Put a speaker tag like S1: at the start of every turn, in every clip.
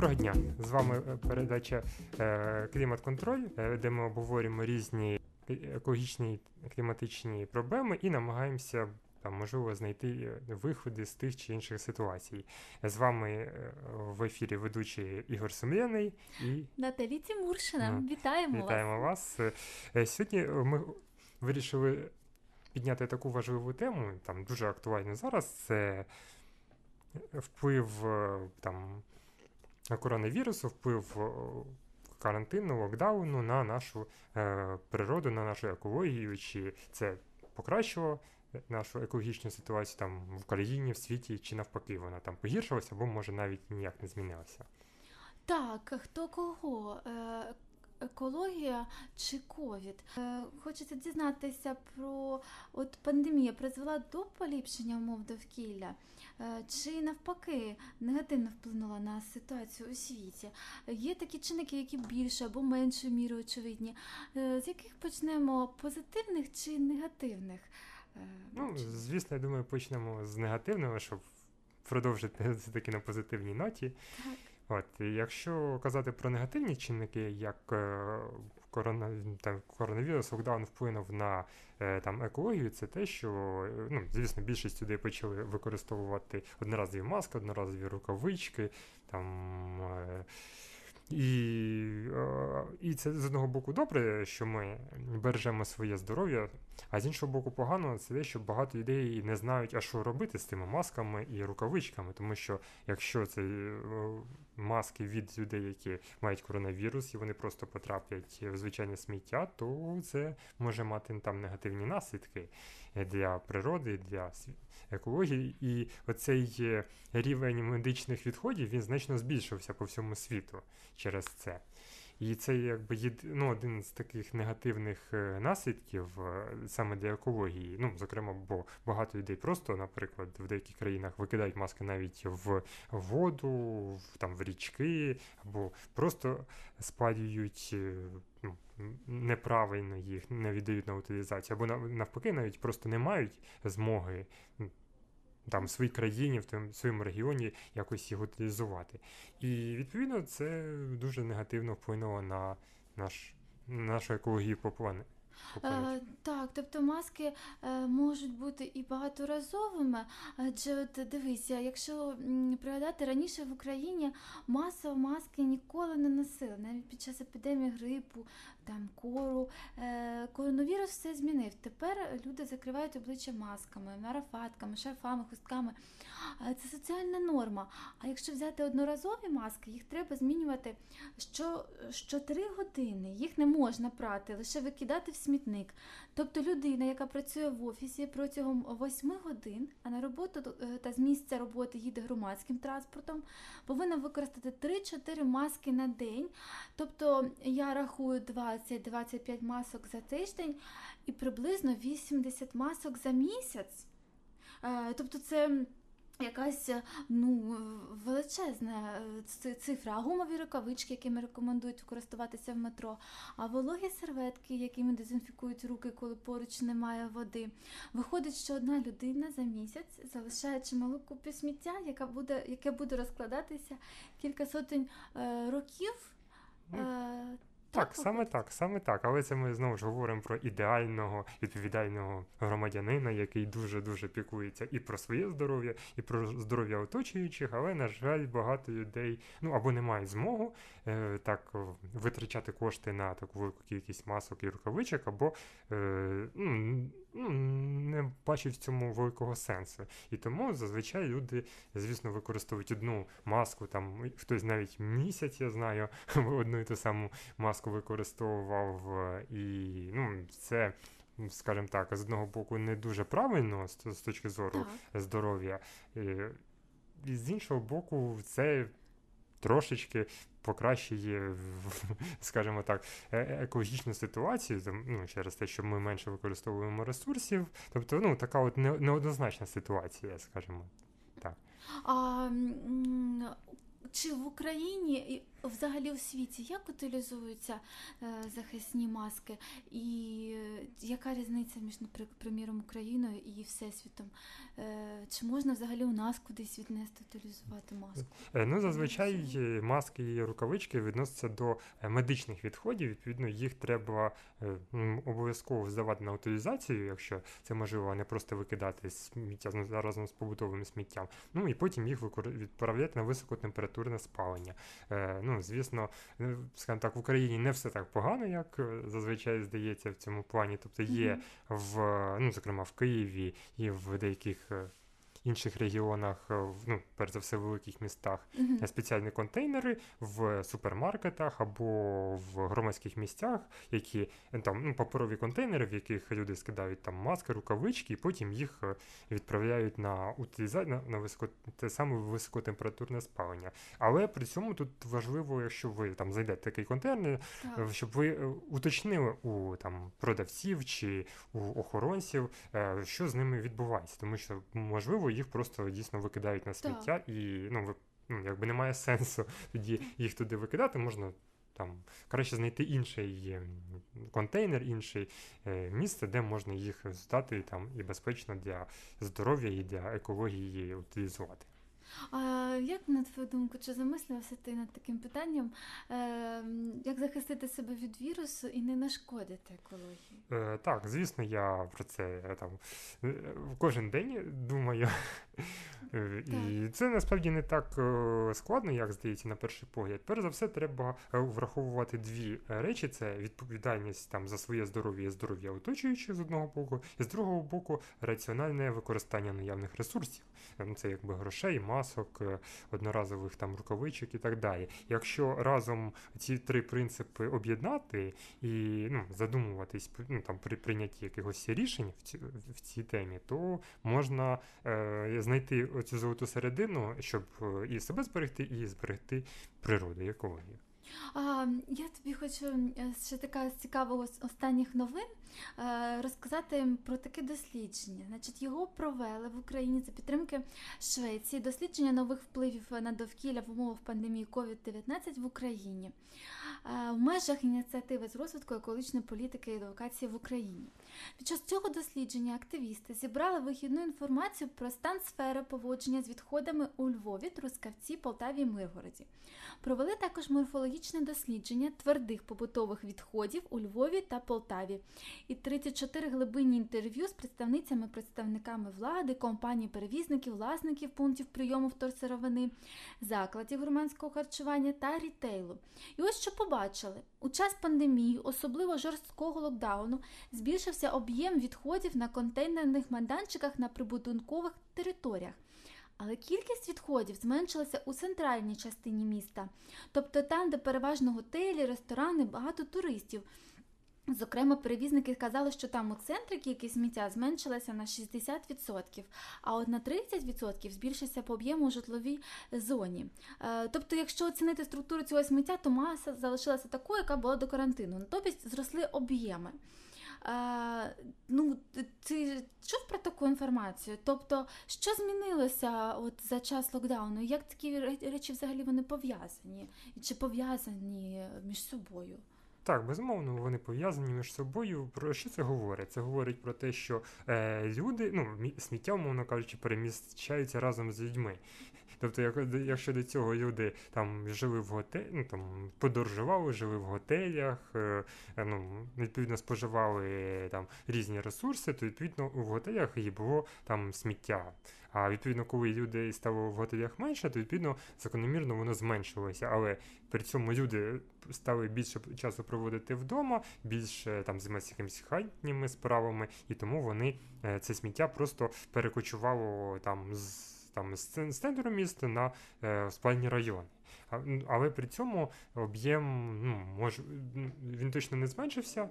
S1: Доброго дня! З вами е, передача е, Клімат Контроль, е, де ми обговорюємо різні екологічні кліматичні проблеми і намагаємося там можливо знайти виходи з тих чи інших ситуацій. З вами в ефірі ведучий Ігор Сум'яний і
S2: Наталі Тимуршина.
S1: Ну,
S2: Вітаємо,
S1: вітаємо вас. Е, Сьогодні ми вирішили підняти таку важливу тему, там дуже актуальну зараз. Це вплив там коронавірусу, вплив е, карантину, локдауну на нашу е, природу, на нашу екологію, чи це покращило нашу екологічну ситуацію там в країні, в світі, чи навпаки, вона там погіршилася, або може навіть ніяк не змінилася.
S2: Так, хто кого? Екологія чи ковід? Е, Хочеться дізнатися про от пандемія призвела до поліпшення умов довкілля, Е, чи навпаки негативно вплинула на ситуацію у світі? Є такі чинники, які більше або меншою мірою очевидні. Е, З яких почнемо позитивних чи негативних?
S1: Ну, звісно, я думаю, почнемо з негативного, щоб продовжити все таки на позитивній ноті.
S2: Так.
S1: От, якщо казати про негативні чинники, як е, корона, коронавірус, локдаун вплинув на е, там, екологію, це те, що, е, ну, звісно, більшість людей почали використовувати одноразові маски, одноразові рукавички, там. І, е, і це з одного боку добре, що ми бережемо своє здоров'я, а з іншого боку, погано це те, що багато людей не знають, а що робити з тими масками і рукавичками, тому що якщо це е, маски від людей, які мають коронавірус, і вони просто потраплять в звичайне сміття, то це може мати там негативні наслідки для природи, для екології. І оцей е, рівень медичних відходів він значно збільшився по всьому світу через це. І це якби єд... ну, один з таких негативних е, наслідків е, саме для екології. Ну, зокрема, бо багато людей просто, наприклад, в деяких країнах викидають маски навіть в воду, в, там, в річки, або просто спалюють е, ну, неправильно їх, не віддають на утилізацію, або навпаки, навіть просто не мають змоги. Там в своїй країні, в своєму регіоні якось їх утилізувати. І відповідно це дуже негативно вплинуло на наш, нашу екологію по плане. планеті.
S2: Е, так, тобто маски е, можуть бути і багаторазовими, адже от дивися, якщо пригадати раніше в Україні масово маски ніколи не носили, навіть під час епідемії грипу, там кору. Е, коронавірус все змінив. Тепер люди закривають обличчя масками, марафатками, шарфами, хустками. Це соціальна норма. А якщо взяти одноразові маски, їх треба змінювати що, що 3 години. Їх не можна прати, лише викидати в смітник. Тобто людина, яка працює в офісі протягом 8 годин, а на роботу е, та з місця роботи їде громадським транспортом, повинна використати 3-4 маски на день. Тобто я рахую 20-25 масок за тиждень і приблизно 80 масок за місяць. Е, Тобто це якась е, ну, величезна е, цифра. А гумові рукавички, якими рекомендують користуватися в метро, а вологі серветки, якими дезінфікують руки, коли поруч немає води. Виходить, що одна людина за місяць залишає чималу купу сміття, яка буде, яке буде розкладатися кілька сотень е, років. Е,
S1: Так, саме так, саме так. Але це ми знову ж говоримо про ідеального відповідального громадянина, який дуже-дуже піклується і про своє здоров'я, і про здоров'я оточуючих, але, на жаль, багато людей ну або не мають змогу е, так витрачати кошти на таку велику кількість масок і рукавичок, або е, ну, ну, не бачать в цьому великого сенсу. І тому зазвичай люди, звісно, використовують одну маску, там хтось навіть місяць, я знаю, одну і ту саму маску використовував, е, і ну, це, скажімо так, з одного боку не дуже правильно з, з точки зору
S2: так.
S1: здоров'я, е, і з іншого боку, це трошечки покращує, скажімо так, е- екологічну ситуацію, ну, через те, що ми менше використовуємо ресурсів. Тобто, ну, така от неоднозначна ситуація, скажімо.
S2: А чи в Україні взагалі у світі як утилізуються е, захисні маски, і е, яка різниця між, наприклад, Україною і Всесвітом? Е, чи можна взагалі у нас кудись віднести утилізувати маску?
S1: Ну, зазвичай маски і рукавички відносяться до медичних відходів. Відповідно, їх треба обов'язково здавати на утилізацію, якщо це можливо, а не просто викидати сміття разом з побутовим сміттям. Ну і потім їх відправляти на високотемпературне спалення. Ну, звісно, е, скажімо так, в Україні не все так погано, як е, зазвичай здається в цьому плані. Тобто є в, ну, зокрема, в Києві і в деяких е, інших регіонах, е, ну, перш за все, в великих містах, е, спеціальні контейнери в супермаркетах або в громадських місцях, які е, там ну, паперові контейнери, в яких люди скидають там маски, рукавички, і потім їх відправляють на утиліза... на, на високо... те саме високотемпературне спалення. Але при цьому тут важливо, якщо ви там зайдете такий контейнер,
S2: Так.
S1: Щоб ви уточнили у там продавців чи у охоронців, що з ними відбувається, тому що можливо їх просто дійсно викидають на сміття, і ну ну якби немає сенсу тоді їх туди викидати, можна. Там краще знайти інший контейнер, інше місце, де можна їх здати там і безпечно для здоров'я і для екології утилізувати.
S2: А як на твою думку, чи замислився ти над таким питанням, е, як захистити себе від вірусу і не нашкодити екології?
S1: Е, так, звісно, я про це е, там е, кожен день думаю. Е, І це насправді не так складно, як здається, на перший погляд. Перш за все, треба враховувати дві речі: це відповідальність там за своє здоров'я і здоров'я оточуючих з одного боку, і з другого боку, раціональне використання наявних ресурсів. Ну, Це якби грошей, масок, е, одноразових там рукавичок і так далі. Якщо разом ці три принципи об'єднати і ну, задумуватись ну, там, при прийнятті якихось рішень в, ці, в цій темі, то можна е, знайти оцю золоту середину, щоб е, і себе зберегти, і зберегти природу, екологію.
S2: А, я тобі хочу е, ще така з цікавого останніх новин е, розказати про таке дослідження. Значить, його провели в Україні за підтримки Швеції. Дослідження нових впливів на довкілля в умовах пандемії COVID-19 в Україні е, в межах ініціативи з розвитку екологічної політики і едукації в Україні. Під час цього дослідження активісти зібрали вихідну інформацію про стан сфери поводження з відходами у Львові, Трускавці, Полтаві і Миргороді. Провели також морфологічне дослідження твердих побутових відходів у Львові та Полтаві і 34 глибинні інтерв'ю з представницями, представниками влади, компаній-перевізників, власників пунктів прийому вторсировини, закладів громадського харчування та рітейлу. І ось що побачили: у час пандемії, особливо жорсткого локдауну, збільшився об'єм відходів на контейнерних майданчиках на прибудинкових територіях. Але кількість відходів зменшилася у центральній частині міста, тобто там, де переважно готелі, ресторани, багато туристів. Зокрема, перевізники казали, що там у центрі кількість сміття зменшилася на 60%, а от на 30% збільшився по об'єму у житловій зоні. Е, Тобто, якщо оцінити структуру цього сміття, то маса залишилася такою, яка була до карантину. Натомість зросли об'єми. Е, ну, ти чув про таку інформацію? Тобто, що змінилося от за час локдауну? Як такі речі взагалі вони пов'язані? Чи пов'язані між собою?
S1: Так, безумовно, вони пов'язані між собою. Про що це говорить? Це говорить про те, що е, люди, ну, мі- сміття, умовно кажучи, переміщаються разом з людьми. Тобто, як, якщо до цього люди там жили в готелі, ну там подорожували, жили в готелях, е, е, ну, відповідно споживали там різні ресурси, то відповідно в готелях і було там сміття. А відповідно, коли людей стало в готелях менше, то відповідно закономірно воно зменшилося. Але при цьому люди стали більше часу проводити вдома, більше там займатися якимись хатніми справами, і тому вони е, це сміття просто перекочувало там з там з центру міста на е, спальні райони. Але при цьому об'єм ну, може, він точно не зменшився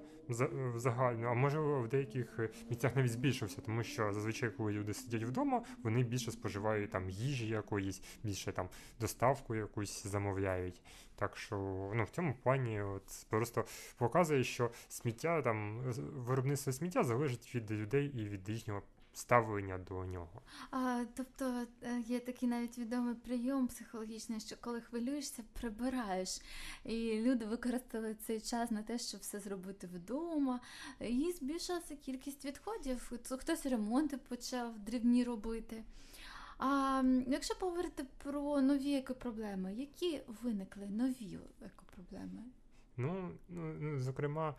S1: загально, а може в деяких місцях навіть збільшився, тому що зазвичай, коли люди сидять вдома, вони більше споживають там їжі якоїсь, більше там доставку якусь замовляють. Так що ну, в цьому плані от, просто показує, що сміття там виробництво сміття залежить від людей і від їхнього ставлення до нього.
S2: А, тобто е, є такий навіть відомий прийом психологічний, що коли хвилюєшся, прибираєш. І люди використали цей час на те, щоб все зробити вдома. І збільшилася кількість відходів. Хтось ремонти почав дрібні робити. А якщо поговорити про нові екопроблеми, які виникли нові екопроблеми?
S1: Ну, ну, ну, зокрема,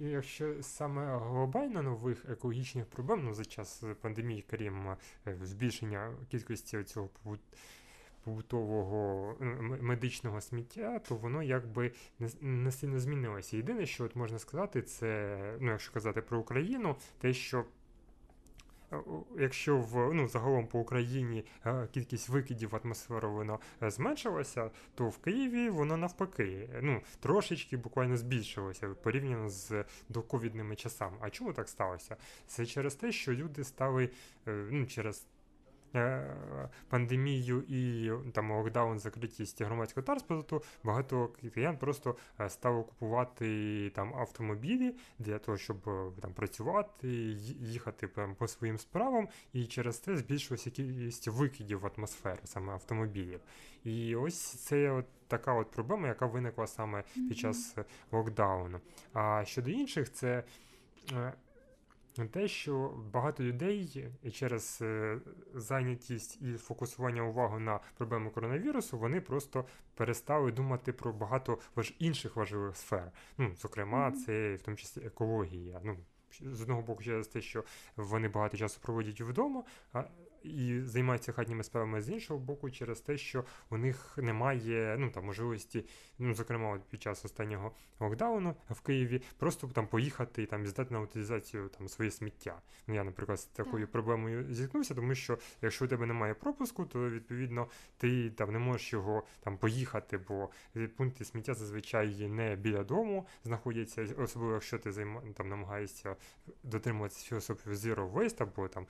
S1: якщо саме глобально нових екологічних проблем, ну за час пандемії, крім е, збільшення кількості цього побутового медичного сміття, то воно якби не, сильно змінилося. Єдине, що от можна сказати, це, ну, якщо казати про Україну, те, що Якщо в ну загалом по Україні е, кількість викидів в атмосферу воно е, зменшилася, то в Києві воно навпаки, е, ну трошечки буквально збільшилося порівняно з доковідними часами. А чому так сталося? Це через те, що люди стали е, ну через. Е, Пандемію і там локдаун, закритість громадського транспорту, багато киян просто е, стали купувати там автомобілі для того, щоб е, там працювати, їхати прям по своїм справам, і через це збільшилася кількість викидів в атмосферу, саме автомобілів. І ось це от така от проблема, яка виникла саме під час локдауну. А щодо інших, це те, що багато людей через е, зайнятість і фокусування уваги на проблему коронавірусу, вони просто перестали думати про багато важ... інших важливих сфер. Ну, зокрема, це в тому числі екологія. Ну, з одного боку, через те, що вони багато часу проводять вдома а, і займаються хатніми справами, з іншого боку, через те, що у них немає ну, там, можливості, ну, зокрема, от під час останнього локдауну в Києві, просто там поїхати і там здати на утилізацію там своє сміття. Ну, я, наприклад, з такою
S2: Так.
S1: проблемою зіткнувся, тому що якщо у тебе немає пропуску, то відповідно ти там не можеш його там поїхати, бо е, пункти сміття зазвичай не біля дому знаходяться, особливо якщо ти займа, там намагаєшся дотримуватися філософії Zero Waste або там.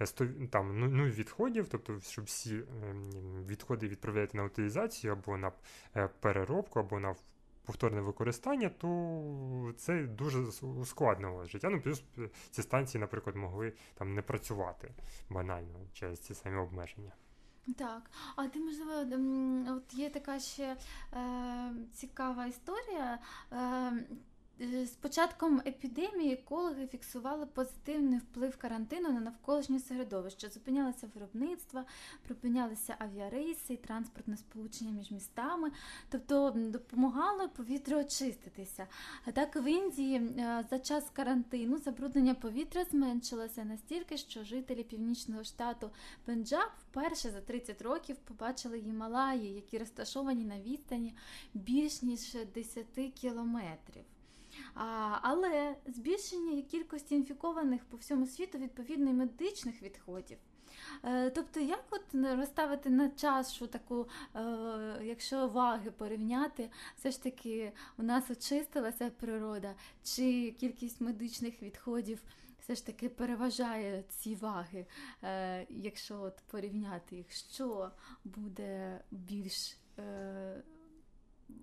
S1: Е, е, там ну, ну відходів, тобто щоб всі ем, відходи відправляти на утилізацію або на е, переробку, або на повторне використання, то це дуже ускладнило життя. Ну, плюс е, ці станції, наприклад, могли там не працювати банально через ці самі обмеження.
S2: Так, а ти можливо, от є така ще е, цікава історія. Е, е, з початком епідемії екологи фіксували позитивний вплив карантину на навколишнє середовище. Зупинялося виробництво, припинялися авіарейси і транспортне сполучення між містами, тобто допомагало повітрю очиститися. А так в Індії е, за час карантину забруднення повітря зменшилося настільки, що жителі північного штату Пенджаб вперше за 30 років побачили Гімалаї, які розташовані на відстані більш ніж 10 кілометрів. Але збільшення кількості інфікованих по всьому світу відповідно і медичних відходів. Е, Тобто, як от розставити на чашу таку, е, якщо ваги порівняти, все ж таки у нас очистилася природа, чи кількість медичних відходів все ж таки переважає ці ваги, е, якщо от порівняти їх, що буде більш.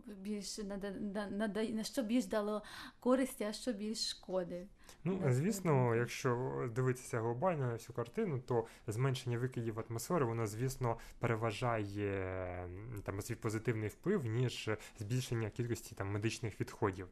S2: Більш нада, нада- на що більш дало користі, а що більш шкоди.
S1: Ну, звісно, якщо дивитися глобально на всю картину, то зменшення викидів атмосфери, воно, звісно, переважає там свій позитивний вплив, ніж збільшення кількості там медичних відходів.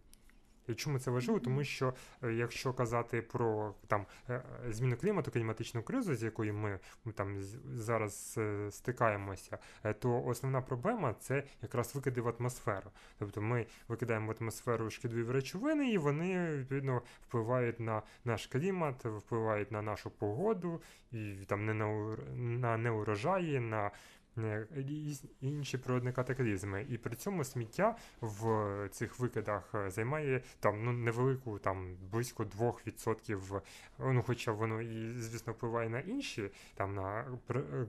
S1: І чому це важливо? Тому що е, якщо казати про там е, е, зміну клімату, кліматичну кризу, з якою ми там зараз стикаємося, то основна проблема це якраз викиди в атмосферу. Тобто ми викидаємо в атмосферу шкідливі речовини, і вони відповідно впливають на наш клімат, впливають на нашу погоду, і там не на, на неурожаї, на е, різ- інші природні катаклізми. І при цьому сміття в цих викидах е, займає там ну невелику, там близько 2%, ну хоча воно і звісно впливає на інші, там на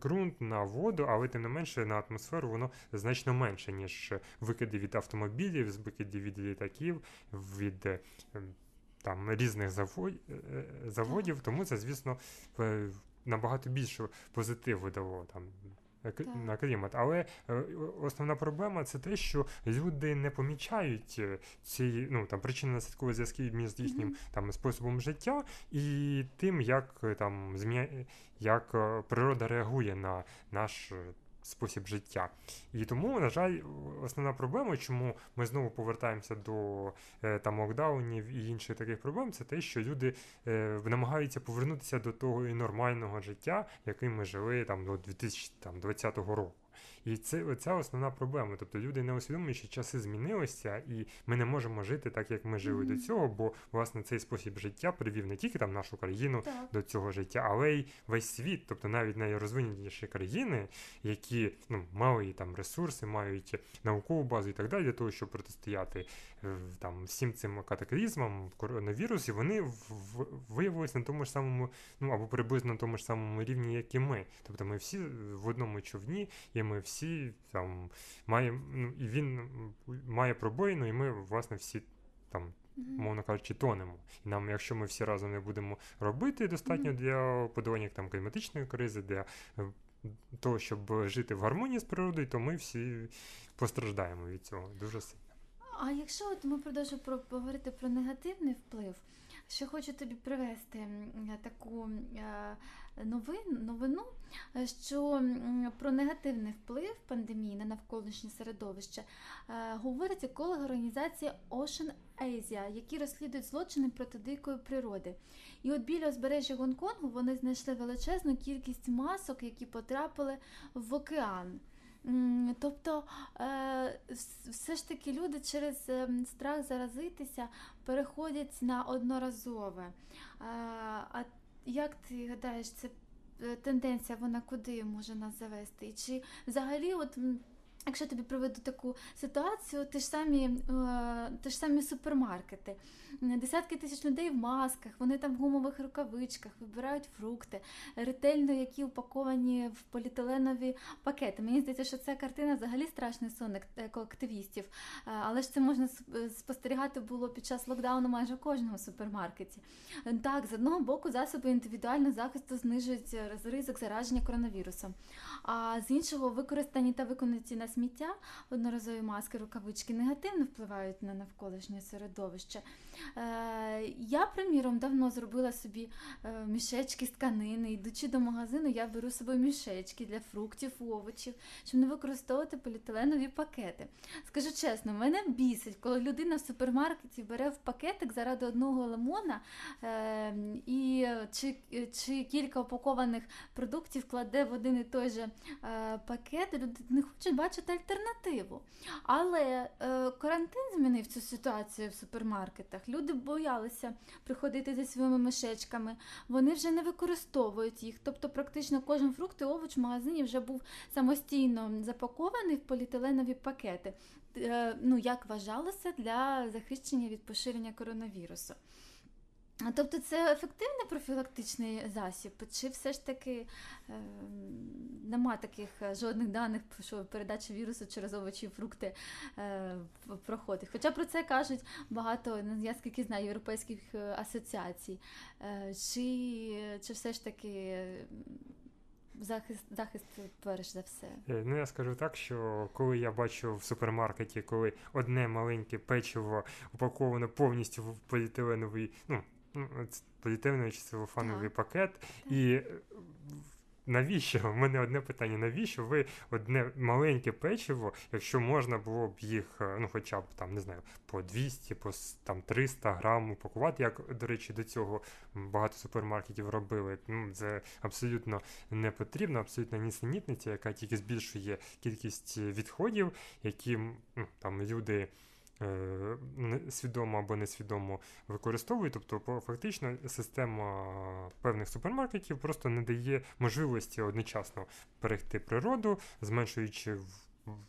S1: ґрунт, на воду, але тим не менше на атмосферу воно значно менше, ніж викиди від автомобілів, з викиди від літаків, від е, там різних завод, е, заводів. Тому це, звісно, е, набагато більше позитиву дало там е. На клімат. Але е, основна проблема це те, що люди не помічають е, ці ну там причини наслідкові зв'язки між їхнім там способом життя і тим, як е, там змі... як е, природа реагує на наш. Спосіб життя. І тому, на жаль, основна проблема, чому ми знову повертаємося до е, там локдаунів і інших таких проблем, це те, що люди е, намагаються повернутися до того і нормального життя, яким ми жили там до 2020 року. І це ця основна проблема. Тобто люди не усвідомлюють, що часи змінилися, і ми не можемо жити так, як ми жили
S2: Мгм.
S1: до цього, бо власне цей спосіб життя привів не тільки там нашу країну
S2: Так.
S1: до цього життя, але й весь світ, тобто навіть найрозвиненіші країни, які ну, мали там ресурси, мають наукову базу і так далі для того, щоб протистояти е, там всім цим катаклізмам коронавірусів, вони в- в- виявилися на тому ж самому, ну або приблизно на тому ж самому рівні, як і ми. Тобто ми всі в одному човні, і ми всі там маємо, ну і він має пробоїну, і ми, власне, всі там мовно кажучи, тонемо. І нам, якщо ми всі разом не будемо робити достатньо для подолання там кліматичної кризи, для е, того, щоб жити в гармонії з природою, то ми всі постраждаємо від цього дуже сильно.
S2: А якщо от ми продовжуємо про поговорити про негативний вплив, ще хочу тобі привести таку е, новину, новину, е, що про негативний вплив пандемії на навколишнє середовище е, говорить еколог організації Ocean Asia, які розслідують злочини проти дикої природи. І от біля узбережжя Гонконгу вони знайшли величезну кількість масок, які потрапили в океан. Тобто е, все ж таки люди через ем, страх заразитися переходять на одноразове. А як ти гадаєш, це е, тенденція, вона куди може нас завести? Чи взагалі, от якщо тобі проведу таку ситуацію, ти ж самі, е, ти ж самі супермаркети, десятки тисяч людей в масках, вони там в гумових рукавичках вибирають фрукти, ретельно які упаковані в поліетиленові пакети. Мені здається, що ця картина взагалі страшний сон ек- екоактивістів. Е, Але ж це можна е, спостерігати було під час локдауну майже в кожному супермаркеті. Е, Так, з одного боку, засоби індивідуального захисту знижують е, ризик зараження коронавірусом. А з іншого, використані та виконані на сміття одноразові маски, рукавички негативно впливають на навколишнє середовище. Е, Я, приміром, давно зробила собі е, мішечки з тканини. Йдучи до магазину, я беру з собою мішечки для фруктів, овочів, щоб не використовувати поліетиленові пакети. Скажу чесно, мене бісить, коли людина в супермаркеті бере в пакетик заради одного лимона е, і чи, чи кілька упакованих продуктів кладе в один і той же пакет. Люди не хочуть бачити альтернативу. Але карантин змінив цю ситуацію в супермаркетах. Люди боялися приходити зі своїми мішечками. Вони вже не використовують їх. Тобто, практично кожен фрукт і овоч в магазині вже був самостійно запакований в поліетиленові пакети. Е, Ну, як вважалося для захищення від поширення коронавірусу. Тобто це ефективний профілактичний засіб, чи все ж таки е, нема таких е, жодних даних, що передача вірусу через овочі і фрукти е, проходить. Хоча про це кажуть багато, ну, я скільки знаю, європейських е, асоціацій. Е, чи, чи все ж таки захист, захист перш за все?
S1: Е, Ну, я скажу так, що коли я бачу в супермаркеті, коли одне маленьке печиво упаковано повністю в поліетиленовий, ну, ну, от поліетиленовий чи целофановий
S2: Так.
S1: пакет, і е, навіщо? У мене одне питання: навіщо ви одне маленьке печиво, якщо можна було б їх, е, ну, хоча б там, не знаю, по 200, по там 300 грам упакувати, як, до речі, до цього багато супермаркетів робили. Ну, це абсолютно не потрібно, абсолютно нісенітниця, яка тільки збільшує кількість відходів, які ну, там люди. Е, Свідомо або несвідомо використовують, тобто фактично система певних супермаркетів просто не дає можливості одночасно берегти природу, зменшуючи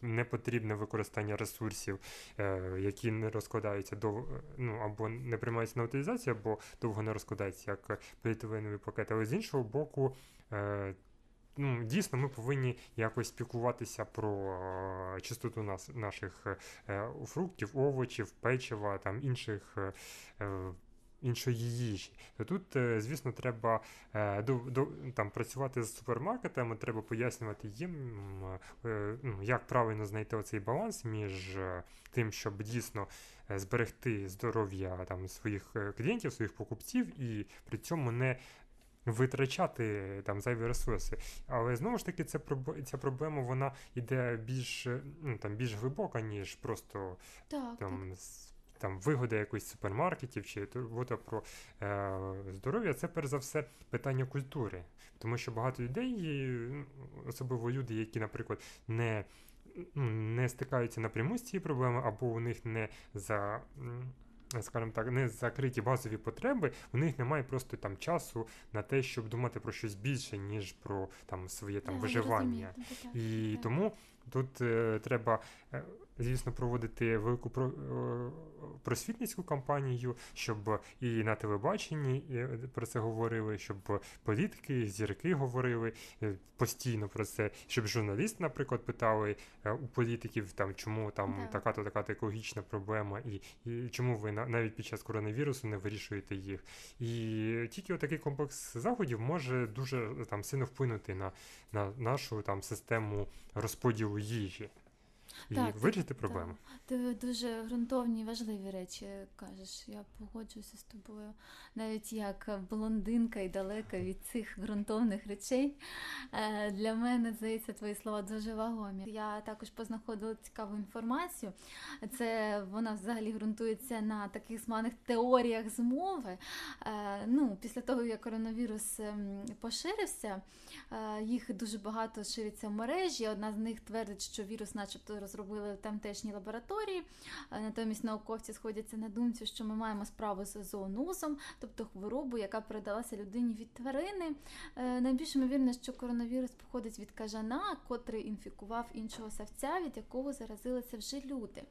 S1: непотрібне використання ресурсів, е, які не розкладаються до ну або не приймаються на утилізацію, або довго не розкладаються як поліетиленові пакети. Але з іншого боку, е, ну, дійсно ми повинні якось спілкуватися про е, чистоту нас, наших е, фруктів, овочів, печива, там інших. е, іншої їжі. То тут, звісно, треба до, до, там, працювати з супермаркетами, треба пояснювати їм, ну, як правильно знайти оцей баланс між тим, щоб дійсно зберегти здоров'я там, своїх клієнтів, своїх покупців, і при цьому не витрачати там зайві ресурси. Але знову ж таки, це ця проблема вона йде більш, ну, там, більш глибока, ніж просто
S2: Так, так.
S1: там, з- там вигода якоїсь супермаркетів чи турбота про е, здоров'я, це перш за все питання культури. Тому що багато людей, ну, особливо люди, які, наприклад, не, ну, не стикаються напряму з цією проблемою, або у них не за. Скажімо так, не закриті базові потреби, у них немає просто там часу на те, щоб думати про щось більше, ніж про там своє там виживання.
S2: так,
S1: І
S2: так.
S1: тому тут е, треба, е, звісно, проводити велику про, е, просвітницьку кампанію, щоб і на телебаченні е, про це говорили, щоб політики, зірки говорили е, постійно про це, щоб журналісти, наприклад, питали у політиків, там чому там
S2: Так.
S1: така-то така екологічна проблема, і, і чому ви на- навіть під час коронавірусу не вирішуєте їх. І тільки отакий комплекс заходів може дуже там сильно вплинути на, на нашу там систему розподілу їжі. І
S2: Так,
S1: вирішити проблему.
S2: Ти дуже ґрунтовні важливі речі кажеш. Я погоджуюся з тобою. Навіть як блондинка і далека від цих ґрунтовних речей. Е, Для мене здається твої слова дуже вагомі. Я також познаходила цікаву інформацію. Це вона взагалі ґрунтується на таких званих теоріях змови. Е, Ну, після того, як коронавірус ем, поширився, е, їх дуже багато шириться в мережі. Одна з них твердить, що вірус, начебто, розробили в тамтешній лабораторії. Е, Натомість науковці сходяться на думці, що ми маємо справу з зоонозом, тобто хворобу, яка передалася людині від тварини. Е, Найбільш ймовірно, що коронавірус походить від кажана, котрий інфікував іншого савця, від якого заразилися вже люди.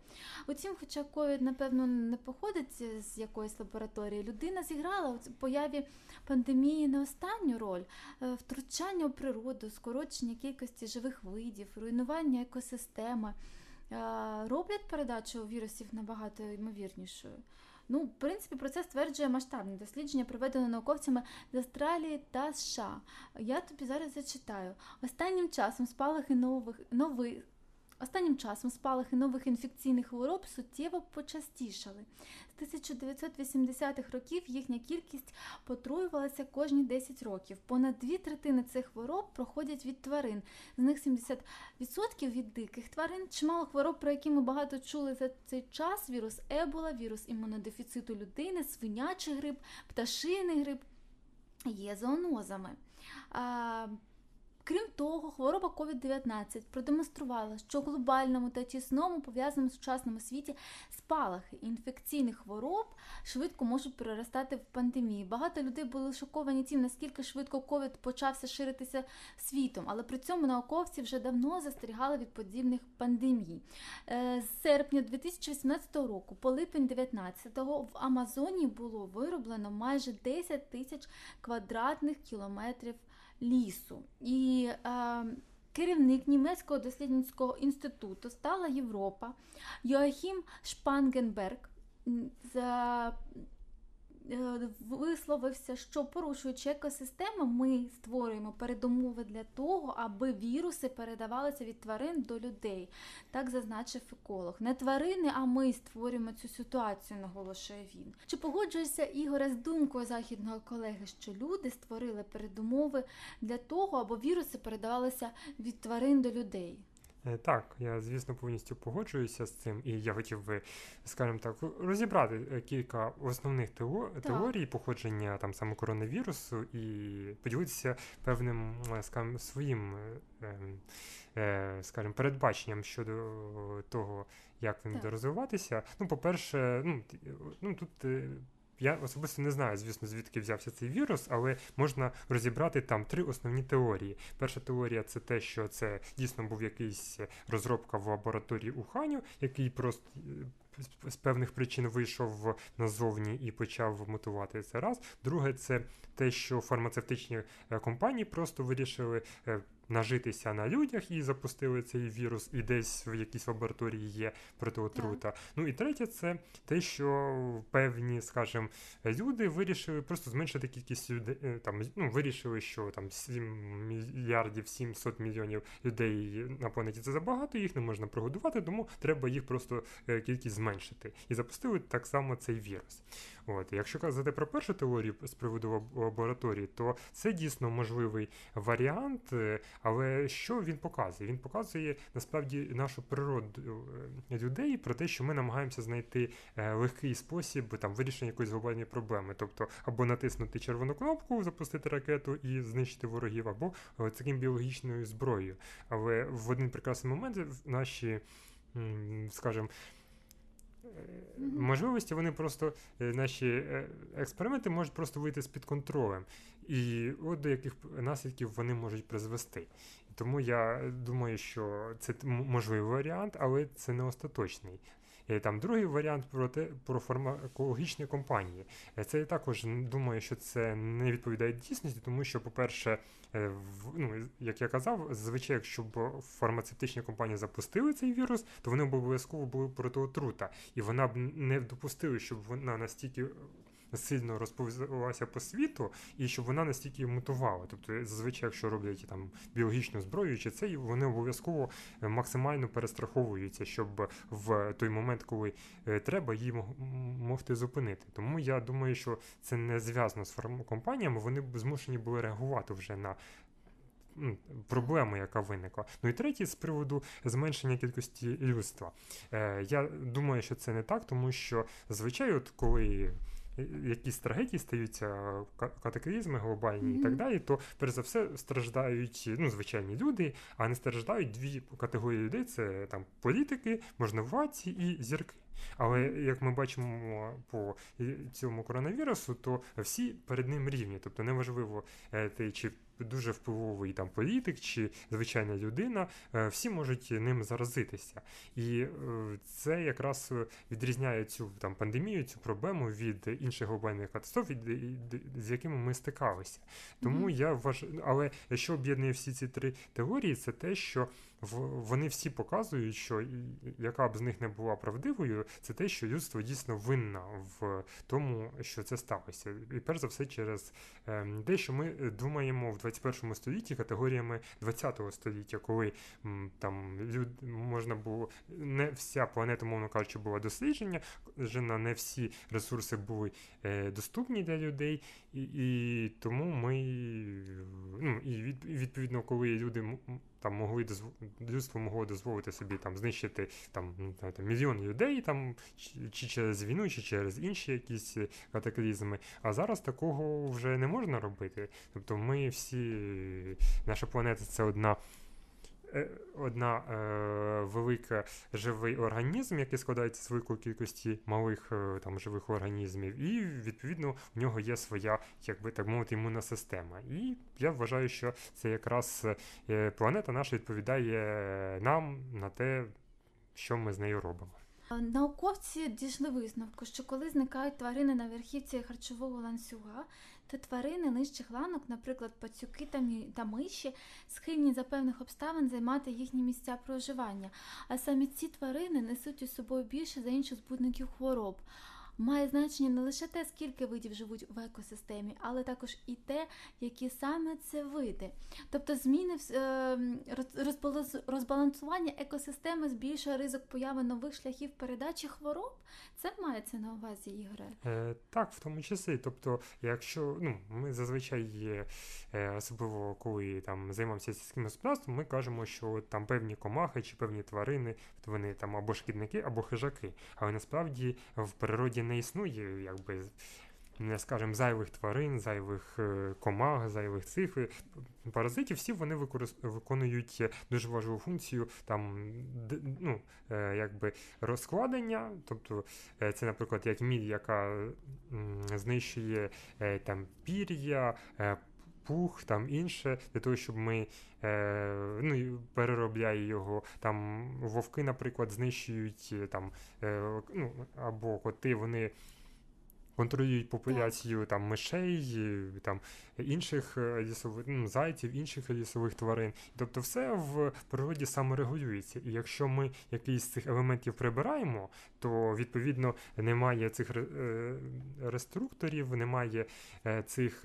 S2: Утім, хоча ковід, напевно, не походить з якоїсь лабораторії, людина зіграла у появі пандемії не останню роль. Е, Втручання у природу, скорочення кількості живих видів, руйнування екосистеми роблять передачу вірусів набагато ймовірнішою. Ну, в принципі, про це стверджує масштабне дослідження, проведене науковцями з Австралії та США. Я тобі зараз зачитаю. Останнім часом спалахи нових нових. Останнім часом спалахи нових інфекційних хвороб суттєво почастішали. З 1980-х років їхня кількість потроювалася кожні 10 років. Понад дві третини цих хвороб проходять від тварин. З них 70% від диких тварин. Чимало хвороб, про які ми багато чули за цей час: вірус Ебола, вірус імунодефіциту людини, свинячий грип, пташиний грип є зоонозами. Крім того, хвороба COVID-19 продемонструвала, що глобальному та тісному пов'язаному сучасному світі спалахи інфекційних хвороб швидко можуть переростати в пандемії. Багато людей були шоковані тим, наскільки швидко COVID почався ширитися світом, але при цьому науковці вже давно застерігали від подібних пандемій. Е, З серпня 2018 року по липень 2019 в Амазоні було вироблено майже 10 тисяч квадратних кілометрів лісу. І е, керівник німецького дослідницького інституту Стала Європа Йоахім Шпангенберг висловився, що порушуючи екосистему, ми створюємо передумови для того, аби віруси передавалися від тварин до людей. Так зазначив еколог. Не тварини, а ми створюємо цю ситуацію, наголошує він. Чи погоджуєшся Ігоре з думкою західного колеги, що люди створили передумови для того, аби віруси передавалися від тварин до людей?
S1: Е, Так, я звісно повністю погоджуюся з цим, і я хотів би, скажімо так, розібрати е, кілька основних тео- теорій походження там саме коронавірусу і поділитися певним, е, скажімо, своїм, ем, скажімо, передбаченням щодо того, як він буде розвиватися. Ну, по-перше, ну, ну тут. Е, Я особисто не знаю, звісно, звідки взявся цей вірус, але можна розібрати там три основні теорії. Перша теорія це те, що це дійсно був якийсь розробка в лабораторії Уханю, який просто з- з певних причин вийшов назовні і почав мутувати це раз. Друге, це те, що фармацевтичні е, компанії просто вирішили е, нажитися на людях і запустили цей вірус, і десь в якійсь лабораторії є протиотрута. Ну і третє, це те, що певні, скажімо, люди вирішили просто зменшити кількість людей. е, Там ну вирішили, що там 7 мільярдів 700 мільйонів людей на планеті це забагато, їх не можна прогодувати, тому треба їх просто е, кількість зменшити. І запустили так само цей вірус. От, якщо казати про першу теорію з приводу лабораторії, то це дійсно можливий варіант, е, але що він показує? Він показує насправді нашу природу е, людей про те, що ми намагаємося знайти е, легкий спосіб там вирішення якоїсь глобальної проблеми, тобто або натиснути червону кнопку, запустити ракету і знищити ворогів, або е, таким біологічною зброєю. Але в один прекрасний момент наші, скажімо, можливості вони просто наші експерименти можуть просто вийти з-під контролем. І от до яких наслідків вони можуть призвести. Тому я думаю, що це можливий варіант, але це не остаточний. Е, Там другий варіант про те про фармакологічні компанії. Е, Це я також думаю, що це не відповідає дійсності, тому що, по-перше, е, в- ну, як я казав, зазвичай, якщо б фармацевтичні компанії запустили цей вірус, то вони б обов'язково були проти отрута, і вона б не допустила, щоб вона настільки сильно розповзлася по світу, і щоб вона настільки мутувала. Тобто, зазвичай, якщо роблять там біологічну зброю чи це, вони обов'язково е, максимально перестраховуються, щоб в той момент, коли е, треба, її мог- могти зупинити. Тому я думаю, що це не зв'язано з фармкомпаніями, вони б змушені були реагувати вже на. м, Проблему, яка виникла. Ну і третє з приводу зменшення кількості людства. Е, я думаю, що це не так, тому що зазвичай, от коли якісь трагедії стаються, ка- катаклізми глобальні і так далі, то перш за все страждають ну, звичайні люди, а не страждають дві категорії людей: це там політики, можновладці і зірки. Але як ми бачимо по цьому коронавірусу, то всі перед ним рівні. Тобто неважливо, е, ти чи дуже впливовий там політик, чи звичайна людина, е, всі можуть ним заразитися. І е, це якраз відрізняє цю там пандемію, цю проблему від інших глобальних катастроф, з якими ми стикалися. Тому
S2: Мгм.
S1: я вважаю, але що об'єднує всі ці три теорії, це те, що вони всі показують, що яка б з них не була правдивою, це те, що людство дійсно винна в тому, що це сталося. І перш за все через ем, те, що ми думаємо в 21 столітті категоріями 20 століття, коли там люд, можна було не вся планета, мовно кажучи, була дослідження, жена, не всі ресурси були е, доступні для людей, і, і тому ми ну, і від, відповідно, коли люди там могли дозв... людство могло дозволити собі там знищити там, там мільйон людей, там чи, чи через війну, чи через інші якісь е, катаклізми. А зараз такого вже не можна робити. Тобто ми всі, наша планета це одна. Е, Одна е, велика живий організм, який складається з великої кількості малих е, там живих організмів, і відповідно в нього є своя, як би так мовити, імунна система. І я вважаю, що це якраз е, планета наша відповідає нам на те, що ми з нею робимо.
S2: Е, Науковці дійшли висновку, що коли зникають тварини на верхівці харчового ланцюга, то тварини нижчих ланок, наприклад, пацюки та, миші, схильні за певних обставин займати їхні місця проживання. А саме ці тварини несуть у собою більше за інших збудників хвороб. Має значення не лише те, скільки видів живуть в екосистемі, але також і те, які саме це види. Тобто зміни в е, розбалансування екосистеми збільшує ризик появи нових шляхів передачі хвороб. Це мається на увазі ігри.
S1: Е, так, в тому числі. Тобто, якщо ну, ми зазвичай е, особливо коли там займаємося сільським господарством, ми кажемо, що там певні комахи чи певні тварини, вони там або шкідники, або хижаки. Але насправді в природі не існує, якби. Не скажем, зайвих тварин, зайвих е, комах, зайвих цих паразитів, всі вони використ... виконують дуже важливу функцію там, ну, е, якби розкладення, тобто Е, Це, наприклад, як міль, яка знищує там пір'я, пух, там інше, для того, щоб ми е, ну, переробляє його. Там вовки, наприклад, знищують е, там е, ну, або коти, вони. Контролюють популяцію там мишей, е, там інших е, лісових ну, зайців, інших лісових тварин. Тобто, все в природі саморегулюється. І якщо ми якийсь з цих елементів прибираємо, то відповідно немає цих реструкторів, немає цих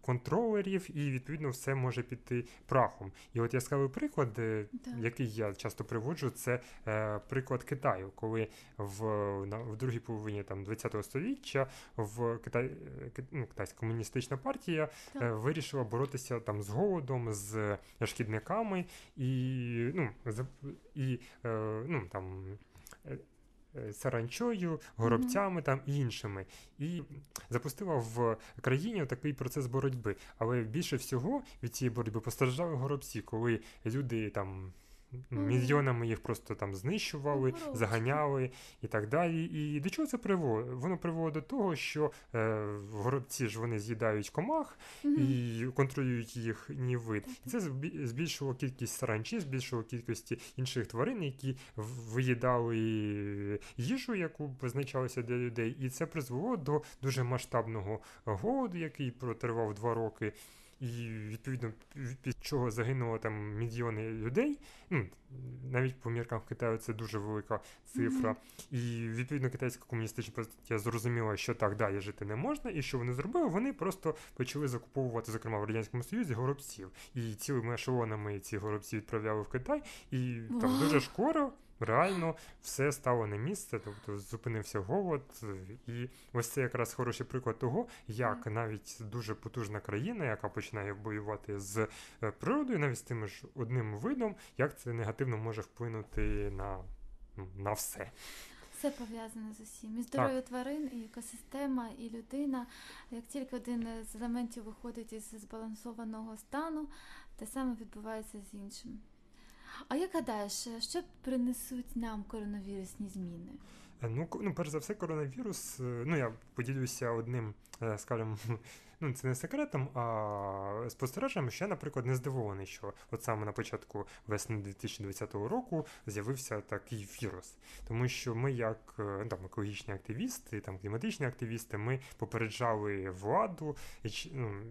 S1: контролерів, і відповідно все може піти прахом. І от яскравий приклад, е,
S2: Так.
S1: який я часто приводжу, це е, приклад Китаю, коли в, на, в другій половині там, 20-го століття в Китай, е, ну, Китайська комуністична партія е, вирішила боротися там з голодом, з шкідниками і, ну, і е, ну, там. Е, горобцями Саранчою, горобцями там і іншими, і запустила в країні такий процес боротьби. Але більше всього від цієї боротьби постраждали горобці, коли люди там. Мільйонами їх просто там знищували, заганяли і так далі. І до чого це приводить? Воно приводить до того, що е, горобці ж вони з'їдають комах і контролюють їхній вид. І це збі- збільшило кількість саранчі, збільшило кількості інших тварин, які виїдали їжу, яку призначалася для людей. І це призвело до дуже масштабного голоду, який протривав два роки. І відповідно від- чого загинуло там мільйони людей. Ну навіть по міркам Китаю це дуже велика цифра.
S2: Мгм.
S1: І відповідно китайська комуністична партія зрозуміла, що так далі жити не можна, і що вони зробили? Вони просто почали закуповувати, зокрема в радянському союзі, горобців. І цілими ешелонами ці горобці відправляли в Китай, і там дуже скоро. Реально все стало на місце, тобто зупинився голод, і ось це якраз хороший приклад того, як навіть дуже потужна країна, яка починає воювати з е, природою, навіть з тим ж одним видом, як це негативно може вплинути на, ну, на все.
S2: Все пов'язане з усім. І здоров'я тварин, і екосистема, і людина. Як тільки один з елементів виходить із збалансованого стану, те саме відбувається з іншим. А як гадаєш, що принесуть нам коронавірусні зміни?
S1: Е, Ну, ну, перш за все, коронавірус. е, Ну, я поділюся одним, е, скажімо, ну це не секретом, а спостереженням, що я, наприклад, не здивований, що от саме на початку весни 2020 року з'явився такий вірус. Тому що ми, як е, там, екологічні активісти, там кліматичні активісти, ми попереджали владу ну,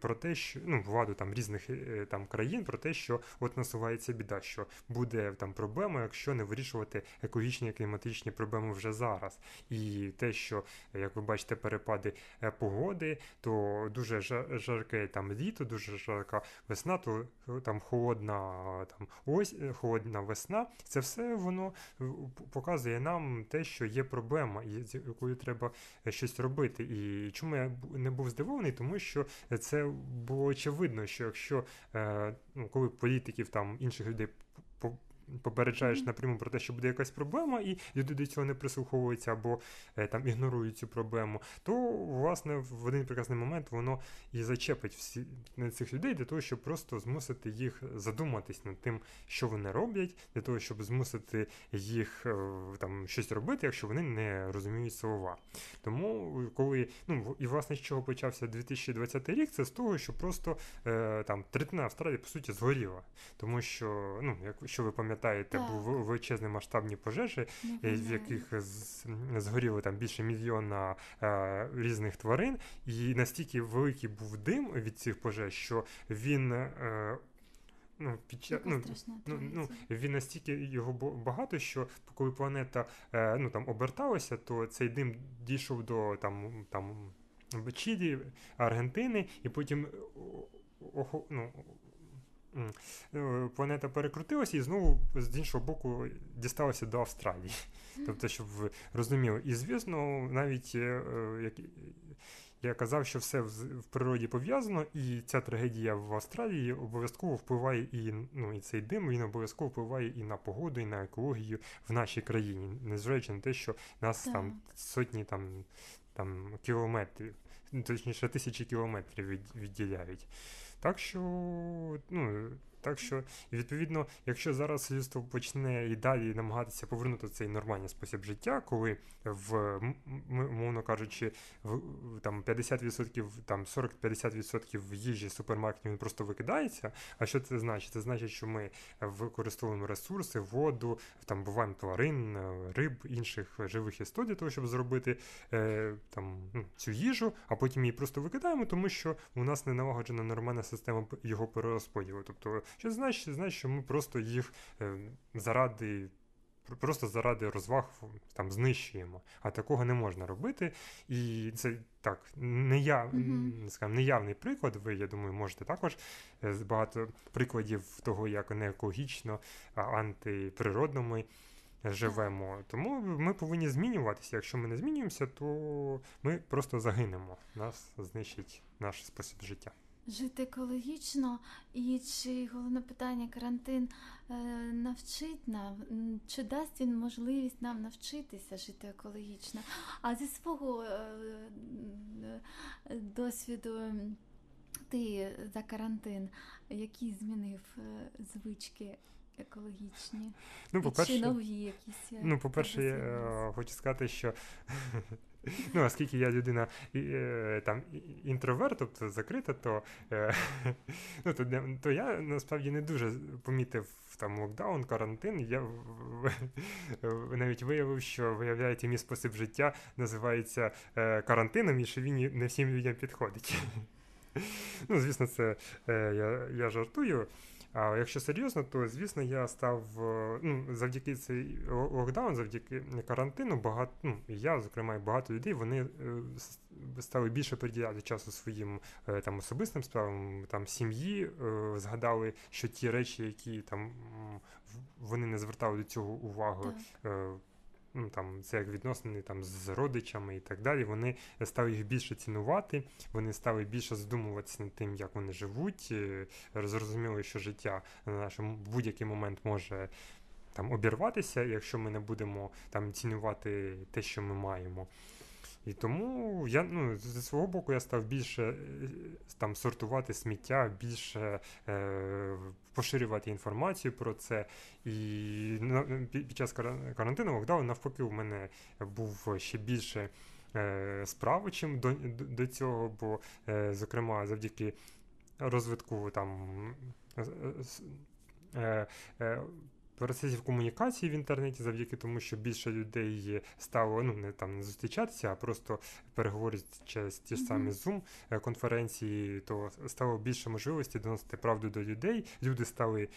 S1: про те, що ну, владу там різних е, там країн про те, що от насувається біда, що буде там проблема, якщо не вирішувати екологічні і кліматичні проблеми вже зараз. І те, що як ви бачите, перепади е, погоди, то дуже жа- жарке там літо, дуже жарка весна, то там холодна там ось е, холодна весна. Це все воно е, показує нам те, що є проблема, і з якою треба е, щось робити. І чому я не був здивований, тому що це було очевидно, що якщо ну, коли політиків там інших людей попереджаєш напряму про те, що буде якась проблема, і люди до цього не прислуховуються або е, там ігнорують цю проблему, то власне в один прекрасний момент воно і зачепить всі цих людей для того, щоб просто змусити їх задуматись над тим, що вони роблять, для того, щоб змусити їх е, там щось робити, якщо вони не розуміють слова. Тому е, коли ну і власне з чого почався 2020 рік, це з того, що просто е, там третина Австралії по суті згоріла, тому що ну якщо ви пам'ятаєте,
S2: Так.
S1: був величезні масштабні пожежі, е, в яких згоріло там більше мільйона е, різних тварин, і настільки великий був дим від цих пожеж, що він. Е, Ну, під ча-
S2: Яка
S1: ну, ну, ну, він настільки його багато, що коли планета е, ну, там, оберталася, то цей дим дійшов до там, там, Чилі, Аргентини, і потім ну, планета перекрутилася і знову з іншого боку дісталася до Австралії. Тобто, щоб ви розуміли. І звісно, навіть е, е, як я казав, що все в, природі пов'язано, і ця трагедія в Австралії обов'язково впливає і ну, і цей дим, він обов'язково впливає і на погоду, і на екологію в нашій країні, незважаючи на те, що нас там сотні там, там кілометрів, ну, точніше тисячі кілометрів від, відділяють. Так що, ну, Так що, відповідно, якщо зараз людство почне і далі намагатися повернути цей нормальний спосіб життя, коли в мовно кажучи, в там 50%, там 40-50% їжі супермаркетів він просто викидається. А що це значить? Це значить, що ми використовуємо ресурси, воду, там буваємо тварин, риб, інших живих істот для того, щоб зробити е, там ну, цю їжу, а потім її просто викидаємо, тому що у нас не налагоджена нормальна система його перерозподілу. Тобто, що значить? Значить, що ми просто їх е, заради. Просто заради розваг там знищуємо, а такого не можна робити. І це так, неяв,
S2: Мгм.
S1: скажімо, неявний приклад. Ви, я думаю, можете також е, багато прикладів того, як не екологічно, а антиприродно ми живемо. Тому ми повинні змінюватися. Якщо ми не змінюємося, то ми просто загинемо. Нас знищить наш спосіб життя.
S2: Жити екологічно, і чи головне питання карантин е, навчить нам, чи дасть він можливість нам навчитися жити екологічно? А зі свого е, досвіду ти за карантин, які змінив е, звички екологічні?
S1: Ну,
S2: І чи нові якісь?
S1: Ну, по-перше, я е, хочу сказати, що ну, оскільки я людина е, там інтроверт, тобто закрита, то, е, ну, то, то я насправді не дуже помітив там локдаун, карантин. Я навіть виявив, що виявляється, мій спосіб життя називається е, карантином, і що він не всім людям підходить. Ну, звісно, це я, я жартую. А якщо серйозно, то звісно я став е, ну, завдяки цей локдаун, завдяки карантину, багато ну, і я, зокрема, і багато людей, вони е, стали більше приділяти часу своїм е, там особистим справам, там сім'ї, згадали, що ті речі, які там вони не звертали до цього уваги.
S2: Так.
S1: Ну, там, це як відносини там, з родичами і так далі. Вони стали їх більше цінувати, вони стали більше задумуватися над тим, як вони живуть. е, Зрозуміли, що життя на нашому будь-який момент може там обірватися, якщо ми не будемо там цінувати те, що ми маємо. І тому я ну, зі свого боку я став більше е, там сортувати сміття, більше е, поширювати інформацію про це. І на- під час карантину локдауну навпаки у мене був ще більше е, справи, чим до, до, цього, бо, е, зокрема, завдяки розвитку там. е, е, Процесів комунікації в інтернеті завдяки тому, що більше людей стало ну не там не зустрічатися, а просто переговорити через ті ж самі. Zoom е, конференції, то стало більше можливості доносити правду до людей. Люди стали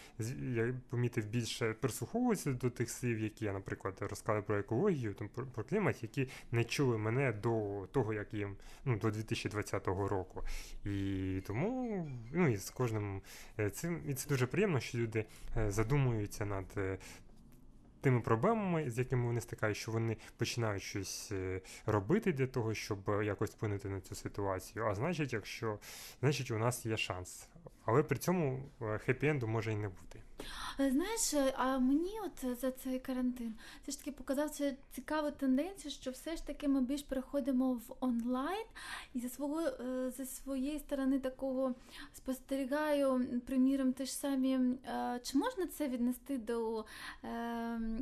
S1: я помітив більше прислуховуватися до тих слів, які я, наприклад, розказав про екологію, там про, про клімат, які не чули мене до того, як їм ну до 2020 року. І тому ну і з кожним е, цим і це дуже приємно, що люди е, задумуються над тими проблемами, з якими вони стикають, що вони починають щось е, робити для того, щоб е, якось вплинути на цю ситуацію. А значить, якщо значить, у нас є шанс. Але при цьому е, хеппі-енду може і не бути.
S2: Е, Знаєш, е, а мені от е, за цей карантин все ж таки показав цю цікаву тенденцію, що все ж таки ми більш переходимо в онлайн, і за свого за своєї сторони такого спостерігаю, приміром, те ж самі. Чи можна це віднести до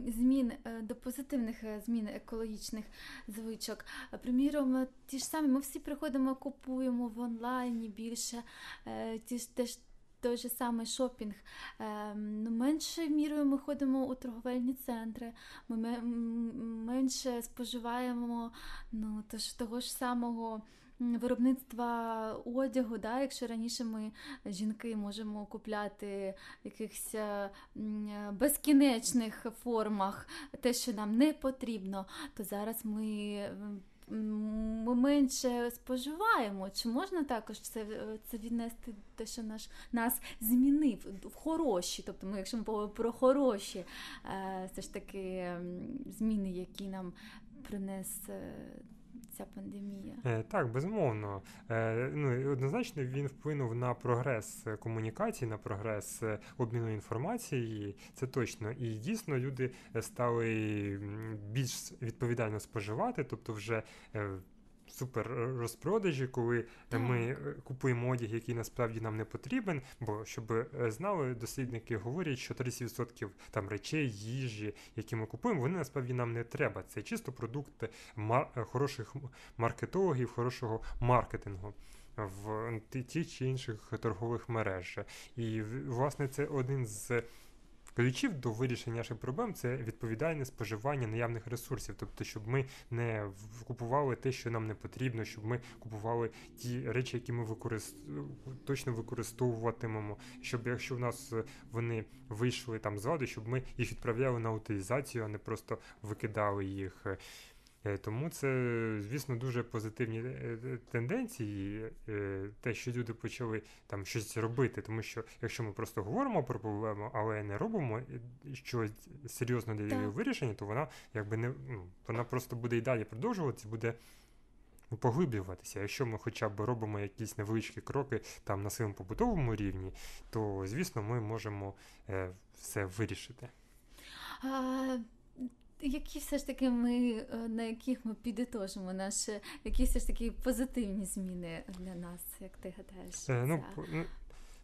S2: змін, до позитивних змін екологічних звичок? Приміром, ті ж самі, ми всі приходимо, купуємо в онлайні більше, ті ж теж той же самий шопінг. Ем, ну, меншою мірою ми ходимо у торговельні центри, ми менше споживаємо ну, того ж самого. Виробництва одягу, да, якщо раніше ми жінки можемо купляти в якихось е, безкінечних формах те, що нам не потрібно, то зараз ми, ми менше споживаємо. Чи можна також це, е, це віднести те, що наш нас змінив в хороші. Тобто, ми, якщо ми говоримо про хороші, е, все ж таки зміни, які нам принес е, ця пандемія.
S1: Е, Так, безумовно. Е, Ну, однозначно він вплинув на прогрес комунікації, на прогрес е, обміну інформації. Це точно. І дійсно люди стали більш відповідально споживати, тобто вже. Е, супер розпродажі, коли
S2: Так.
S1: ми е, купуємо одяг, який насправді нам не потрібен. Бо щоб е, знали, дослідники говорять, що 30% там речей, їжі, які ми купуємо, вони насправді нам не треба. Це чисто продукти мар- е, хороших маркетологів, хорошого маркетингу. В ті- чи інших торгових мереж. І власне це один з ключів до вирішення наших проблем це відповідальне споживання наявних ресурсів. Тобто, щоб ми не купували те, що нам не потрібно, щоб ми купували ті речі, які ми використ... точно використовуватимемо. Щоб якщо в нас е, вони вийшли там з ладу, щоб ми їх відправляли на утилізацію, а не просто викидали їх. Е, Тому це, звісно, дуже позитивні е, е, тенденції, те, що люди почали там щось робити. Тому що якщо ми просто говоримо про проблему, але не робимо щось серйозно для її вирішення, то вона якби не ну, вона просто буде і далі продовжуватися, буде поглиблюватися. Якщо ми хоча б робимо якісь невеличкі кроки там на своєму побутовому рівні, то звісно ми можемо е, все вирішити.
S2: Які все ж таки ми, е, на яких ми підітожимо наші, які все ж таки позитивні зміни для нас, як ти гадаєш?
S1: Е, ну, ну,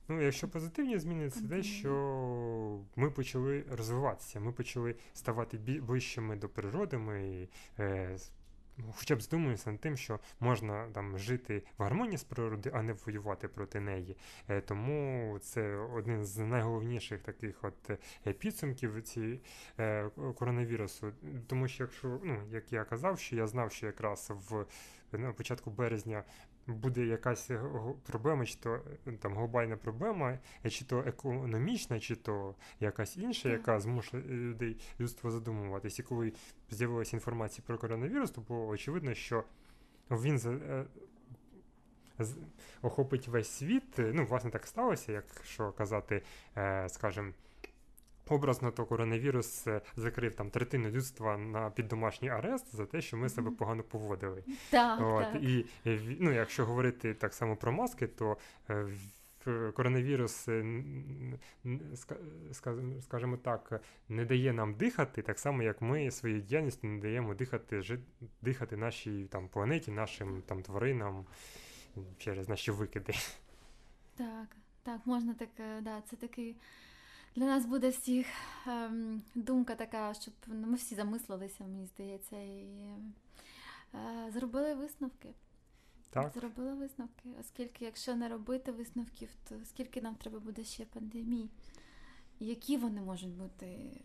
S1: ну, якщо позитивні зміни, це те, що ми почали розвиватися, ми почали ставати ближчими до природи. Ми е, хоча б здумуюся над тим, що можна там жити в гармонії з природою, а не воювати проти неї. Е, тому це один з найголовніших таких от е, підсумків цієї е, коронавірусу. Тому що, якщо, ну, як я казав, що я знав, що якраз в на початку березня буде якась е, проблема, чи то е, там глобальна проблема, е, чи то економічна, чи то якась інша, яка змушує людей людство задумуватись. І коли з'явилася інформація про коронавірус, то було очевидно, що він охопить весь світ. Ну, власне, так сталося, якщо казати, скажімо, Образно, то коронавірус е, закрив там третину людства на під домашній арест за те, що ми себе погано поводили.
S2: Так,
S1: От,
S2: так.
S1: і е, ну, якщо говорити так само про маски, то е, коронавірус, скажімо так, не дає нам дихати, так само як ми своєю діяльністю не даємо дихати, жи- дихати нашій там, планеті, нашим там, тваринам через наші викиди.
S2: Так, так, можна так, да, це такий. Для нас буде всіх ем, думка така, щоб ну, ми всі замислилися, мені здається, і е, зробили висновки.
S1: Так,
S2: Зробили висновки, оскільки якщо не робити висновків, то скільки нам треба буде ще пандемій? Які вони можуть бути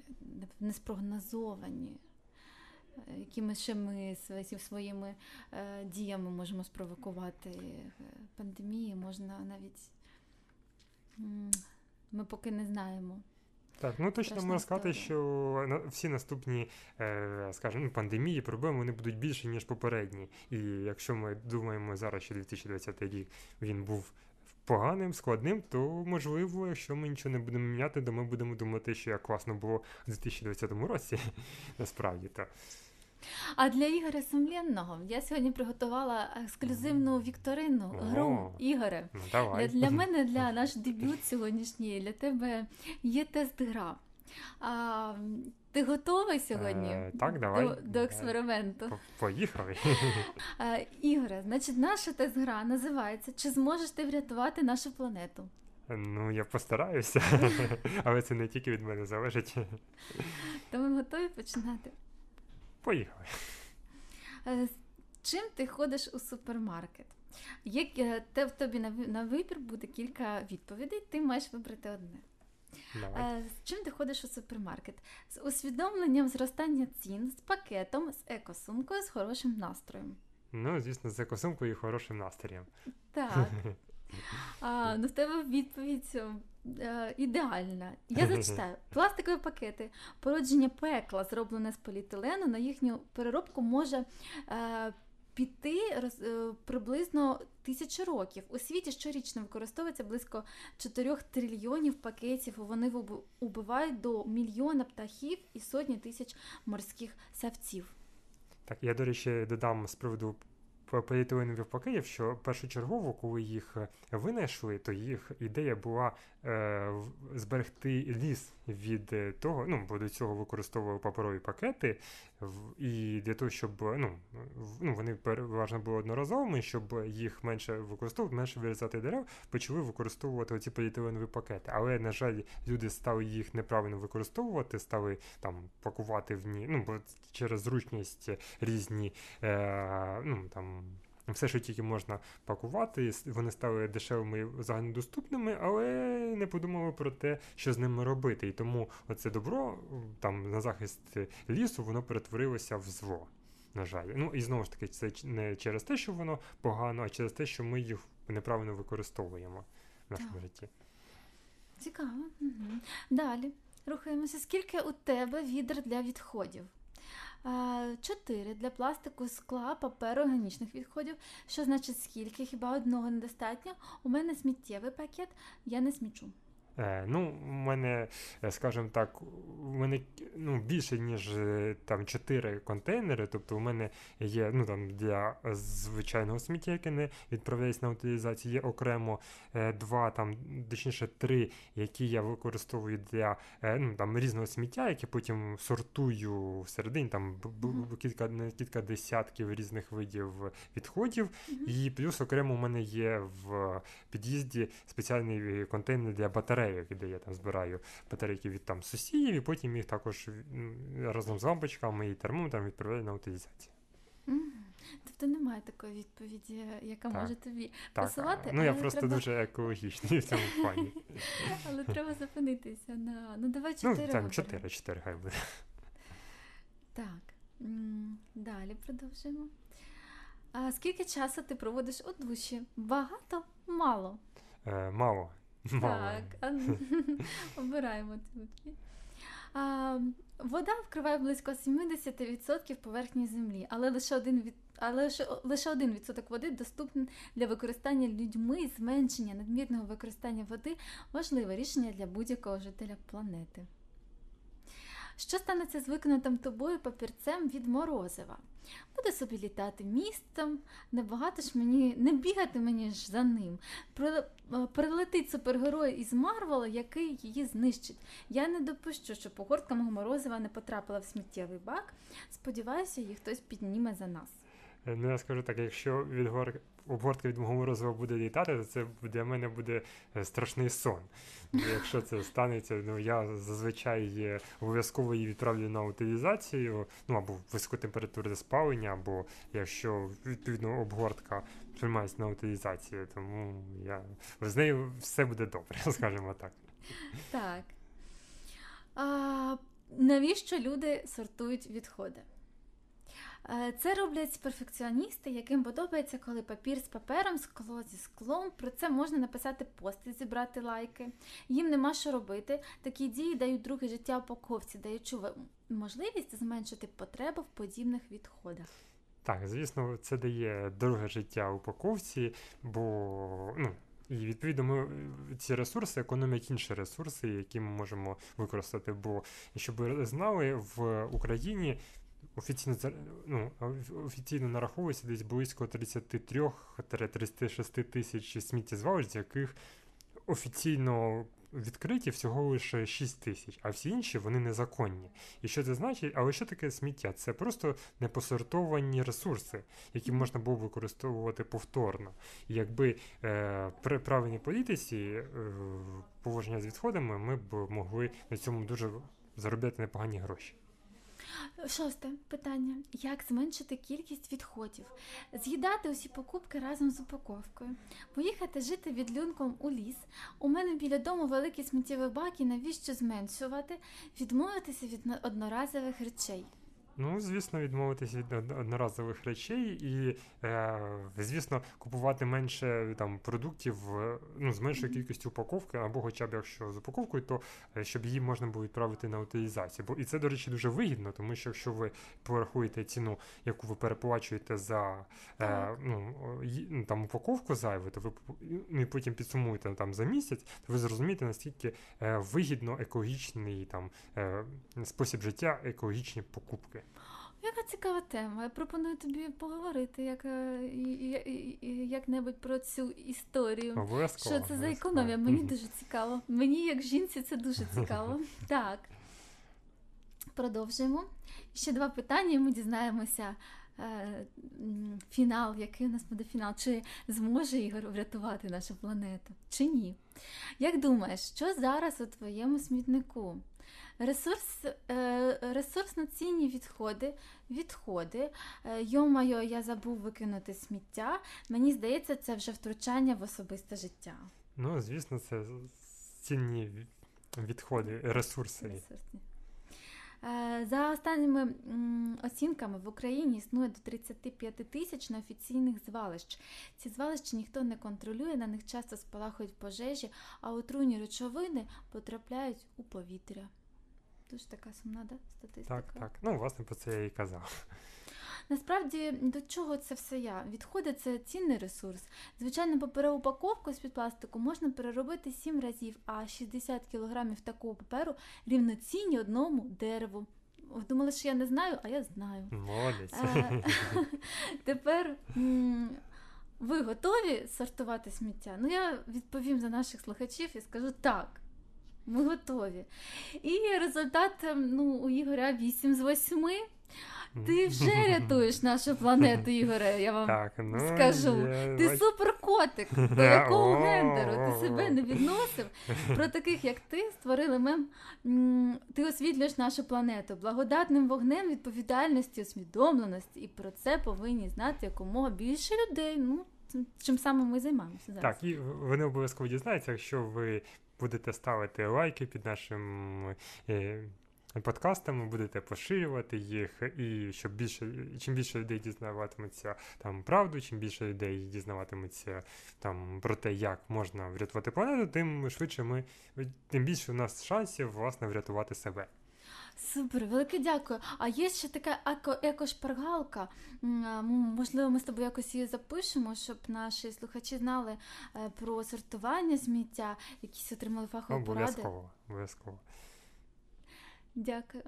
S2: неспрогнозовані? Якими ще ми свої- своїми е, діями можемо спровокувати е, пандемії, можна навіть ми поки не знаємо.
S1: Так, ну точно
S2: Страшна
S1: можна сказати, що на всі наступні, е, скажімо, ну, пандемії, проблеми вони будуть більші, ніж попередні. І якщо ми думаємо зараз, що 2020 рік він був поганим, складним, то можливо, якщо ми нічого не будемо міняти, то ми будемо думати, що як класно було в 2020 році. Насправді так.
S2: А для Ігоря Сумленного я сьогодні приготувала ексклюзивну вікторину гру. Ігоре.
S1: Ну
S2: Для,
S1: давай.
S2: для мене, для наш дебют сьогоднішній, для тебе є тест-гра. А, ти готовий сьогодні
S1: Е, так, давай.
S2: до, до експерименту?
S1: Поїхали.
S2: А, Ігоре, значить, наша тест-гра називається Чи зможеш ти врятувати нашу планету?
S1: Ну, я постараюся, але це не тільки від мене залежить.
S2: То ми готові починати.
S1: Поїхали.
S2: Е, Чим ти ходиш у супермаркет? Як е, те в тобі на на вибір буде кілька відповідей, ти маєш вибрати одне.
S1: Давай.
S2: Е, З чим ти ходиш у супермаркет? З усвідомленням зростання цін, з пакетом, з екосумкою, з хорошим настроєм.
S1: Ну, звісно, з екосумкою і хорошим настроєм.
S2: Так. А, ну в тебе відповідь ідеальна. Я зачитаю. Пластикові пакети. Породження пекла, зроблене з поліетилену, на їхню переробку може е, піти роз, е, приблизно тисячу років. У світі щорічно використовується близько 4 трильйонів пакетів. Вони убивають до мільйона птахів і сотні тисяч морських савців.
S1: Так, я, до речі, додам з приводу поліетиленових пакетів, що першочергово, коли їх е, винайшли, то їх ідея була е, зберегти ліс від е, того, ну, бо до цього використовували паперові пакети, в- і для того, щоб ну, в- ну, вони переважно були одноразовими, щоб їх менше використовувати, менше вирізати дерев, почали використовувати оці поліетиленові пакети. Але, на жаль, люди стали їх неправильно використовувати, стали там пакувати в ні, ну, бо через зручність різні, е, ну, там. Все, що тільки можна пакувати, вони стали дешевими і загальнодоступними, але не подумали про те, що з ними робити. І тому оце добро там на захист лісу воно перетворилося в зло. На жаль. Ну і знову ж таки, це не через те, що воно погано, а через те, що ми їх неправильно використовуємо в нашому
S2: Так.
S1: житті.
S2: Цікаво. Угу. Далі рухаємося. Скільки у тебе відер для відходів? Е, Чотири для пластику, скла, паперу, органічних відходів. Що значить скільки? Хіба одного недостатньо? У мене сміттєвий пакет, я не смічу.
S1: Е, ну, у мене, е, скажімо так, у мене ну, більше, ніж е, там 4 контейнери. Тобто у мене є ну, там, для звичайного сміття, яке не відправляється на утилізацію, є окремо е, два, там, точніше, три, які я використовую для ну, там, різного сміття, яке потім сортую всередині, там кілька, кілька десятків різних видів відходів. І плюс окремо у мене є в під'їзді спеціальний контейнер для батарейок, де я там збираю батарейки від там сусідів, і потім їх також разом з лампочками і термометром відправляю на утилізацію.
S2: Тобто немає такої відповіді, яка
S1: Так.
S2: може тобі
S1: Так,
S2: пасувати,
S1: ну я просто
S2: треба-
S1: дуже екологічний в цьому плані.
S2: але треба зупинитися на ну давай
S1: Ну,
S2: чотири.
S1: там
S2: виберемо.
S1: 4, 4 хай буде.
S2: Так, далі продовжуємо. А скільки часу ти проводиш у душі? Багато? Мало.
S1: Е, Мало.
S2: Так, обираємо цю. А, вода вкриває близько 70% поверхні землі, але лише один від. Але лише, лише один відсоток води доступний для використання людьми. Зменшення надмірного використання води важливе рішення для будь-якого жителя планети. Що станеться з виконатим тобою папірцем від морозива? Буде собі літати містом, небагато ж мені, не бігати мені ж за ним. Прилетить супергерой із Марвела, який її знищить. Я не допущу, щоб огортка мого морозива не потрапила в сміттєвий бак. Сподіваюся, її хтось підніме за нас.
S1: Е, Ну, я скажу так, якщо від. Обгортка від мого морозива буде літати, то це для мене буде е, страшний сон. Якщо це станеться, ну я зазвичай е, обов'язково її відправлю на утилізацію, ну або високотемпературне спалення, або якщо відповідно обгортка приймається на утилізацію, тому я з нею все буде добре, скажімо так.
S2: Так. А, навіщо люди сортують відходи? Е, Це роблять перфекціоністи, яким подобається, коли папір з папером, скло зі склом. Про це можна написати пост і зібрати лайки. Їм нема що робити. Такі дії дають друге життя упаковці, даючи можливість зменшити потребу в подібних відходах.
S1: Так, звісно, це дає друге життя упаковці, бо ну. І відповідно ми ці ресурси економлять інші ресурси, які ми можемо використати. Бо щоб ви знали, в Україні офіційно ну, офіційно нараховується десь близько 33-36 тисяч сміттєзвалищ, з яких офіційно відкриті всього лише 6 тисяч, а всі інші вони незаконні. І що це значить? Але що таке сміття? Це просто непосортовані ресурси, які можна було використовувати повторно. І якби е, при правильній політиці е, поводження з відходами, ми б могли на цьому дуже заробляти непогані гроші.
S2: Шосте питання: як зменшити кількість відходів? З'їдати усі покупки разом з упаковкою, поїхати жити відлюнком у ліс. У мене біля дому великі сміттєві баки, навіщо зменшувати? Відмовитися від одноразових речей.
S1: Ну, звісно, відмовитися від одноразових речей і, е, звісно, купувати менше там продуктів е, ну, з меншою кількістю упаковки, або хоча б якщо з упаковкою, то е, щоб її можна було відправити на утилізацію. Бо і це, до речі, дуже вигідно, тому що якщо ви порахуєте ціну, яку ви переплачуєте за е, ну, ну, там упаковку зайву, то ви ну, і потім підсумуєте там за місяць, то ви зрозумієте, наскільки е, вигідно екологічний там е, спосіб життя, екологічні покупки.
S2: Яка цікава тема. Я пропоную тобі поговорити як, е, як-небудь про цю історію.
S1: Обов'язково.
S2: Що це за економія? Мені дуже цікаво. Мені, як жінці, це дуже цікаво. Так. Продовжуємо. Ще два питання, і ми дізнаємося е, фінал, який у нас буде фінал. Чи зможе Ігор врятувати нашу планету, чи ні? Як думаєш, що зараз у твоєму смітнику? Ресурс, е, ресурсно цінні відходи, відходи. Е, Йо-майо, я забув викинути сміття. Мені здається, це вже втручання в особисте життя.
S1: Ну, звісно, це цінні відходи, ресурси.
S2: Ресурсні. Е, За останніми оцінками в Україні існує до 35 тисяч неофіційних звалищ. Ці звалища ніхто не контролює, на них часто спалахують пожежі, а отруйні речовини потрапляють у повітря. Дуже така сумна да, статистика.
S1: Так, так. Ну, власне, про це я і казав.
S2: Насправді, до чого це все я? Відходи це цінний ресурс. Звичайно, паперову упаковку з-під пластику можна переробити 7 разів, а 60 кілограмів такого паперу рівноцінні одному дереву. Думали, що я не знаю, а я знаю.
S1: Молодець.
S2: Е, Тепер ви готові сортувати сміття? Ну, я відповім за наших слухачів і скажу так. Ми готові. І результат ем, ну, у Ігоря 8 з 8. Ти вже рятуєш нашу планету, Ігоре. Я вам
S1: Так, ну,
S2: скажу.
S1: я
S2: ти суперкотик. До якого гендеру ти себе не відносив? Про таких, як ти, створили мем. Ти освітлюєш нашу планету благодатним вогнем відповідальності, усвідомленості, і про це повинні знати якомога більше людей. Ну, чим саме ми займаємося зараз.
S1: Так, і вони обов'язково дізнаються, якщо ви будете ставити лайки під нашим е, подкастами, будете поширювати їх, і щоб більше, чим більше людей дізнаватиметься там правду, чим більше людей дізнаватиметься там про те, як можна врятувати планету, тим швидше ми, тим більше у нас шансів власне врятувати себе.
S2: Супер, велике дякую. А є ще така еко, екошпаргалка. Можливо, ми з тобою якось її запишемо, щоб наші слухачі знали е, про сортування сміття, якісь отримали фахові поради.
S1: Обов'язково, обов'язково.
S2: Дякую.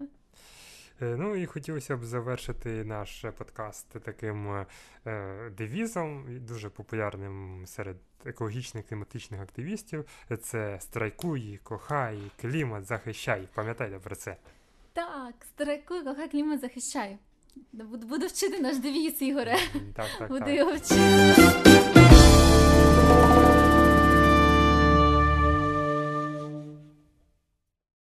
S1: Е, Ну і хотілося б завершити наш подкаст таким е, девізом, дуже популярним серед екологічних кліматичних активістів. Це страйкуй, кохай, клімат, захищай. Пам'ятайте про це.
S2: Так, страйкуй, кохай клімат захищай. Буду, вчити наш девіз, Ігоре.
S1: Так, так,
S2: Буду
S1: так.
S2: його вчити.